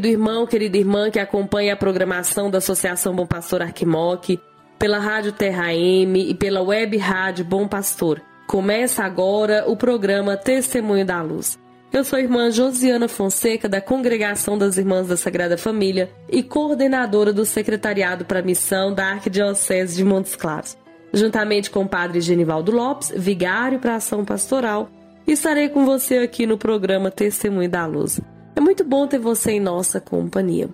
Querido irmão, querida irmã que acompanha a programação da Associação Bom Pastor Arquimoc, pela Rádio Terra M e pela Web Rádio Bom Pastor. Começa agora o programa Testemunho da Luz. Eu sou a irmã Josiana Fonseca, da Congregação das Irmãs da Sagrada Família e coordenadora do Secretariado para a Missão da Arquidiocese de Montes Claros. Juntamente com o Padre Genivaldo Lopes, vigário para a ação pastoral, estarei com você aqui no programa Testemunho da Luz. É muito bom ter você em nossa companhia.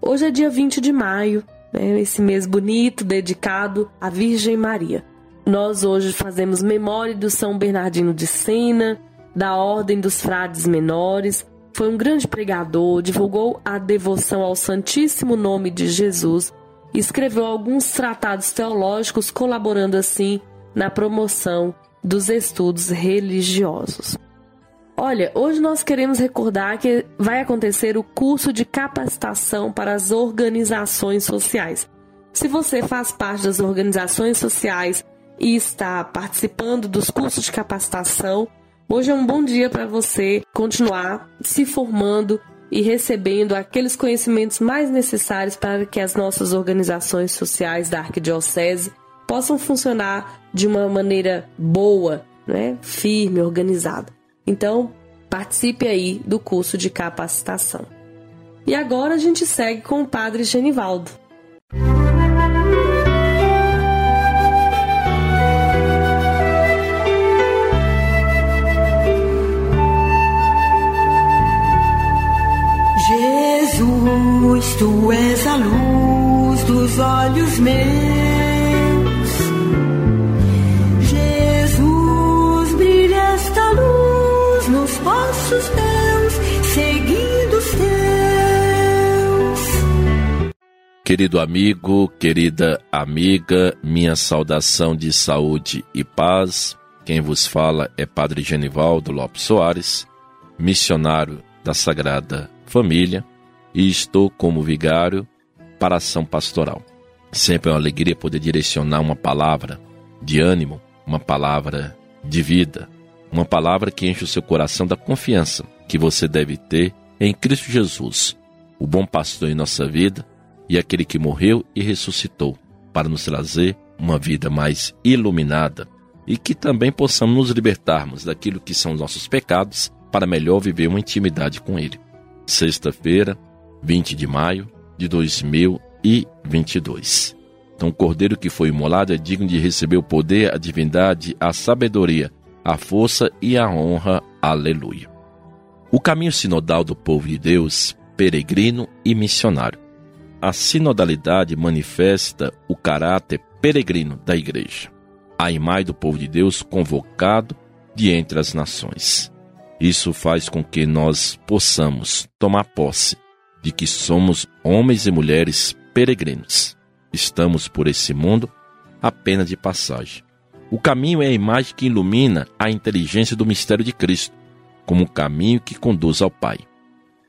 Hoje é dia 20 de maio, né, esse mês bonito dedicado à Virgem Maria. Nós hoje fazemos memória do São Bernardino de Sena, da Ordem dos Frades Menores. Foi um grande pregador, divulgou a devoção ao Santíssimo Nome de Jesus e escreveu alguns tratados teológicos, colaborando assim na promoção dos estudos religiosos. Olha, hoje nós queremos recordar que vai acontecer o curso de capacitação para as organizações sociais. Se você faz parte das organizações sociais e está participando dos cursos de capacitação, hoje é um bom dia para você continuar se formando e recebendo aqueles conhecimentos mais necessários para que as nossas organizações sociais da Arquidiocese possam funcionar de uma maneira boa, né? firme, organizada. Então, participe aí do curso de capacitação. E agora a gente segue com o Padre Genivaldo. Jesus, tu és a luz dos olhos meus. Querido amigo, querida amiga, minha saudação de saúde e paz. Quem vos fala é Padre Genivaldo Lopes Soares, missionário da Sagrada Família, e estou como vigário para a ação pastoral. Sempre é uma alegria poder direcionar uma palavra de ânimo, uma palavra de vida, uma palavra que enche o seu coração da confiança que você deve ter em Cristo Jesus, o bom pastor em nossa vida e aquele que morreu e ressuscitou para nos trazer uma vida mais iluminada e que também possamos nos libertarmos daquilo que são nossos pecados para melhor viver uma intimidade com Ele. Sexta-feira, 20 de maio de 2022. Então, o cordeiro que foi imolado é digno de receber o poder, a divindade, a sabedoria, a força e a honra. Aleluia. O caminho sinodal do povo de Deus, peregrino e missionário. A sinodalidade manifesta o caráter peregrino da igreja, a imagem do povo de Deus convocado de entre as nações. Isso faz com que nós possamos tomar posse de que somos homens e mulheres peregrinos. Estamos por esse mundo apenas de passagem. O caminho é a imagem que ilumina a inteligência do mistério de Cristo, como um caminho que conduz ao Pai.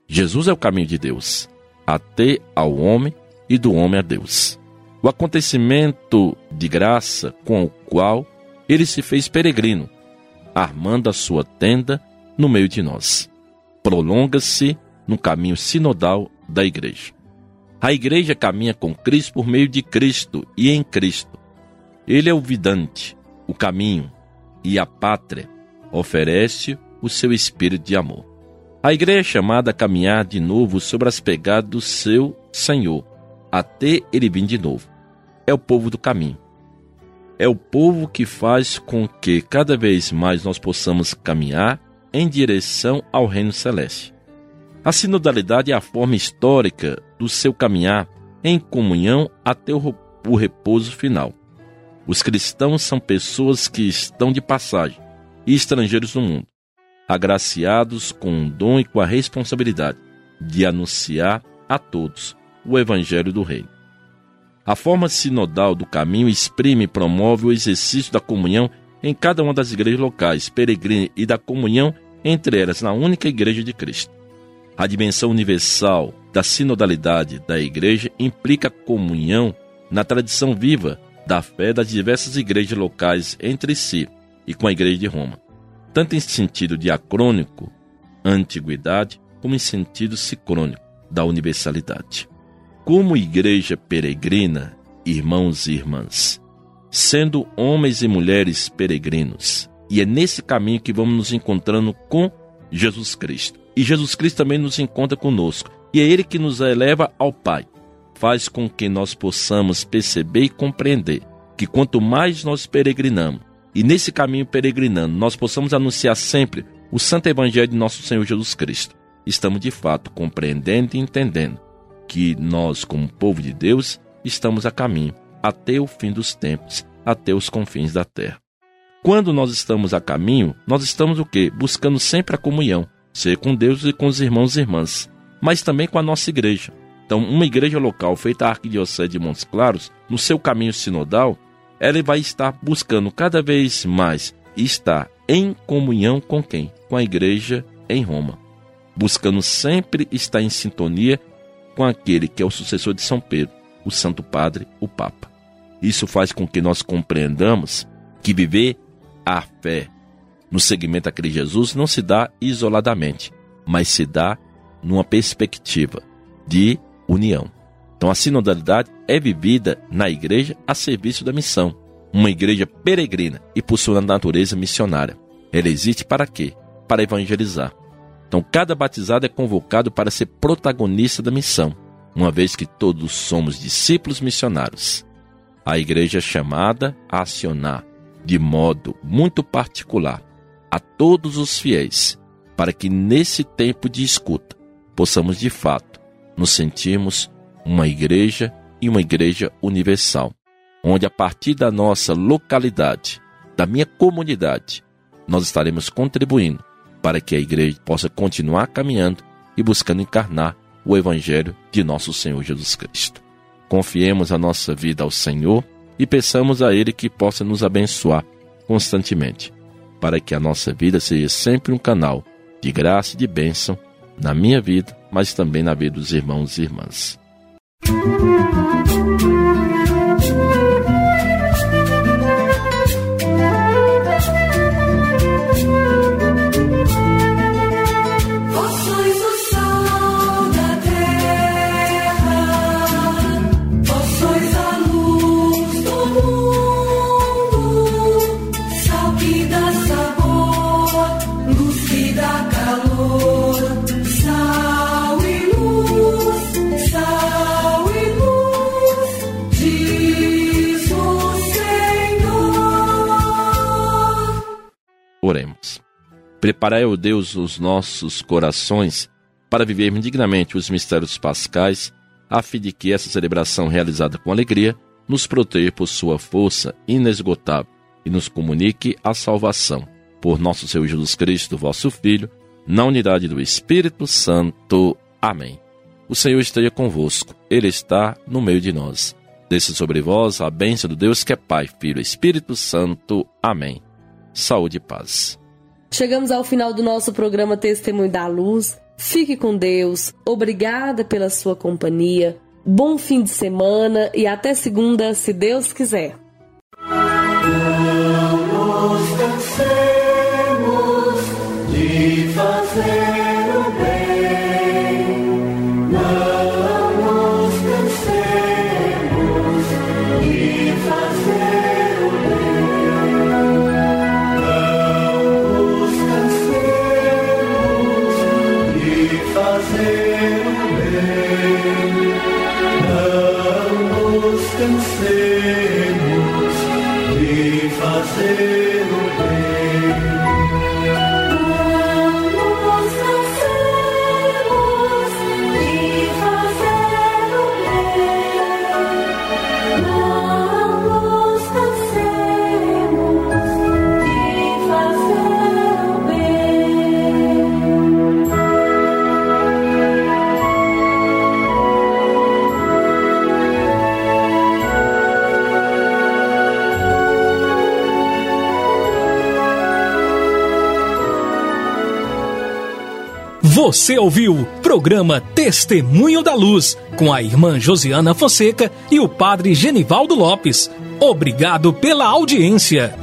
Jesus é o caminho de Deus, até ao homem e do homem a Deus. O acontecimento de graça com o qual ele se fez peregrino, armando a sua tenda no meio de nós. Prolonga-se no caminho sinodal da igreja. A igreja caminha com Cristo por meio de Cristo e em Cristo. Ele é o vidante, o caminho e a pátria. Oferece o seu espírito de amor. A igreja é chamada a caminhar de novo sobre as pegadas do seu Senhor, até ele vir de novo. É o povo do caminho. É o povo que faz com que cada vez mais nós possamos caminhar em direção ao reino celeste. A sinodalidade é a forma histórica do seu caminhar em comunhão até o repouso final. Os cristãos são pessoas que estão de passagem e estrangeiros no mundo, agraciados com o dom e com a responsabilidade de anunciar a todos o Evangelho do Reino. A forma sinodal do caminho exprime e promove o exercício da comunhão em cada uma das igrejas locais, peregrina e da comunhão entre elas na única Igreja de Cristo. A dimensão universal da sinodalidade da Igreja implica comunhão na tradição viva da fé das diversas igrejas locais entre si e com a Igreja de Roma, tanto em sentido diacrônico, antiguidade, como em sentido sincrônico, da universalidade. Como igreja peregrina, irmãos e irmãs, sendo homens e mulheres peregrinos, e é nesse caminho que vamos nos encontrando com Jesus Cristo. E Jesus Cristo também nos encontra conosco. E é Ele que nos eleva ao Pai. Faz com que nós possamos perceber e compreender que quanto mais nós peregrinamos, e nesse caminho peregrinando, nós possamos anunciar sempre o Santo Evangelho de nosso Senhor Jesus Cristo. Estamos de fato compreendendo e entendendo que nós, como povo de Deus, estamos a caminho até o fim dos tempos, até os confins da terra. Quando nós estamos a caminho, nós estamos o quê? Buscando sempre a comunhão, ser com Deus e com os irmãos e irmãs, mas também com a nossa igreja. Então, uma igreja local feita a Arquidiocese de Montes Claros, no seu caminho sinodal, ela vai estar buscando cada vez mais estar em comunhão com quem? Com a igreja em Roma. Buscando sempre estar em sintonia com aquele que é o sucessor de São Pedro, o Santo Padre, o Papa. Isso faz com que nós compreendamos que viver a fé no segmento a Cristo Jesus não se dá isoladamente, mas se dá numa perspectiva de união. Então a sinodalidade é vivida na igreja a serviço da missão, uma igreja peregrina e por sua natureza missionária. Ela existe para quê? Para evangelizar. Então cada batizado é convocado para ser protagonista da missão, uma vez que todos somos discípulos missionários. A igreja é chamada a acionar de modo muito particular a todos os fiéis, para que nesse tempo de escuta possamos de fato nos sentirmos uma igreja e uma igreja universal, onde a partir da nossa localidade, da minha comunidade, nós estaremos contribuindo para que a igreja possa continuar caminhando e buscando encarnar o evangelho de nosso Senhor Jesus Cristo. Confiemos a nossa vida ao Senhor e peçamos a Ele que possa nos abençoar constantemente, para que a nossa vida seja sempre um canal de graça e de bênção na minha vida, mas também na vida dos irmãos e irmãs. Thank you. Preparai, ó Deus, os nossos corações para vivermos dignamente os mistérios pascais, a fim de que essa celebração realizada com alegria nos proteja por sua força inesgotável e nos comunique a salvação. Por nosso Senhor Jesus Cristo, vosso Filho, na unidade do Espírito Santo. Amém. O Senhor esteja convosco, Ele está no meio de nós. Desça sobre vós a bênção do Deus que é Pai, Filho e Espírito Santo. Amém. Saúde e paz. Chegamos ao final do nosso programa Testemunho da Luz. Fique com Deus. Obrigada pela sua companhia. Bom fim de semana e até segunda, se Deus quiser. Você ouviu programa Testemunho da Luz com a irmã Josiana Fonseca e o padre Genivaldo Lopes. Obrigado pela audiência.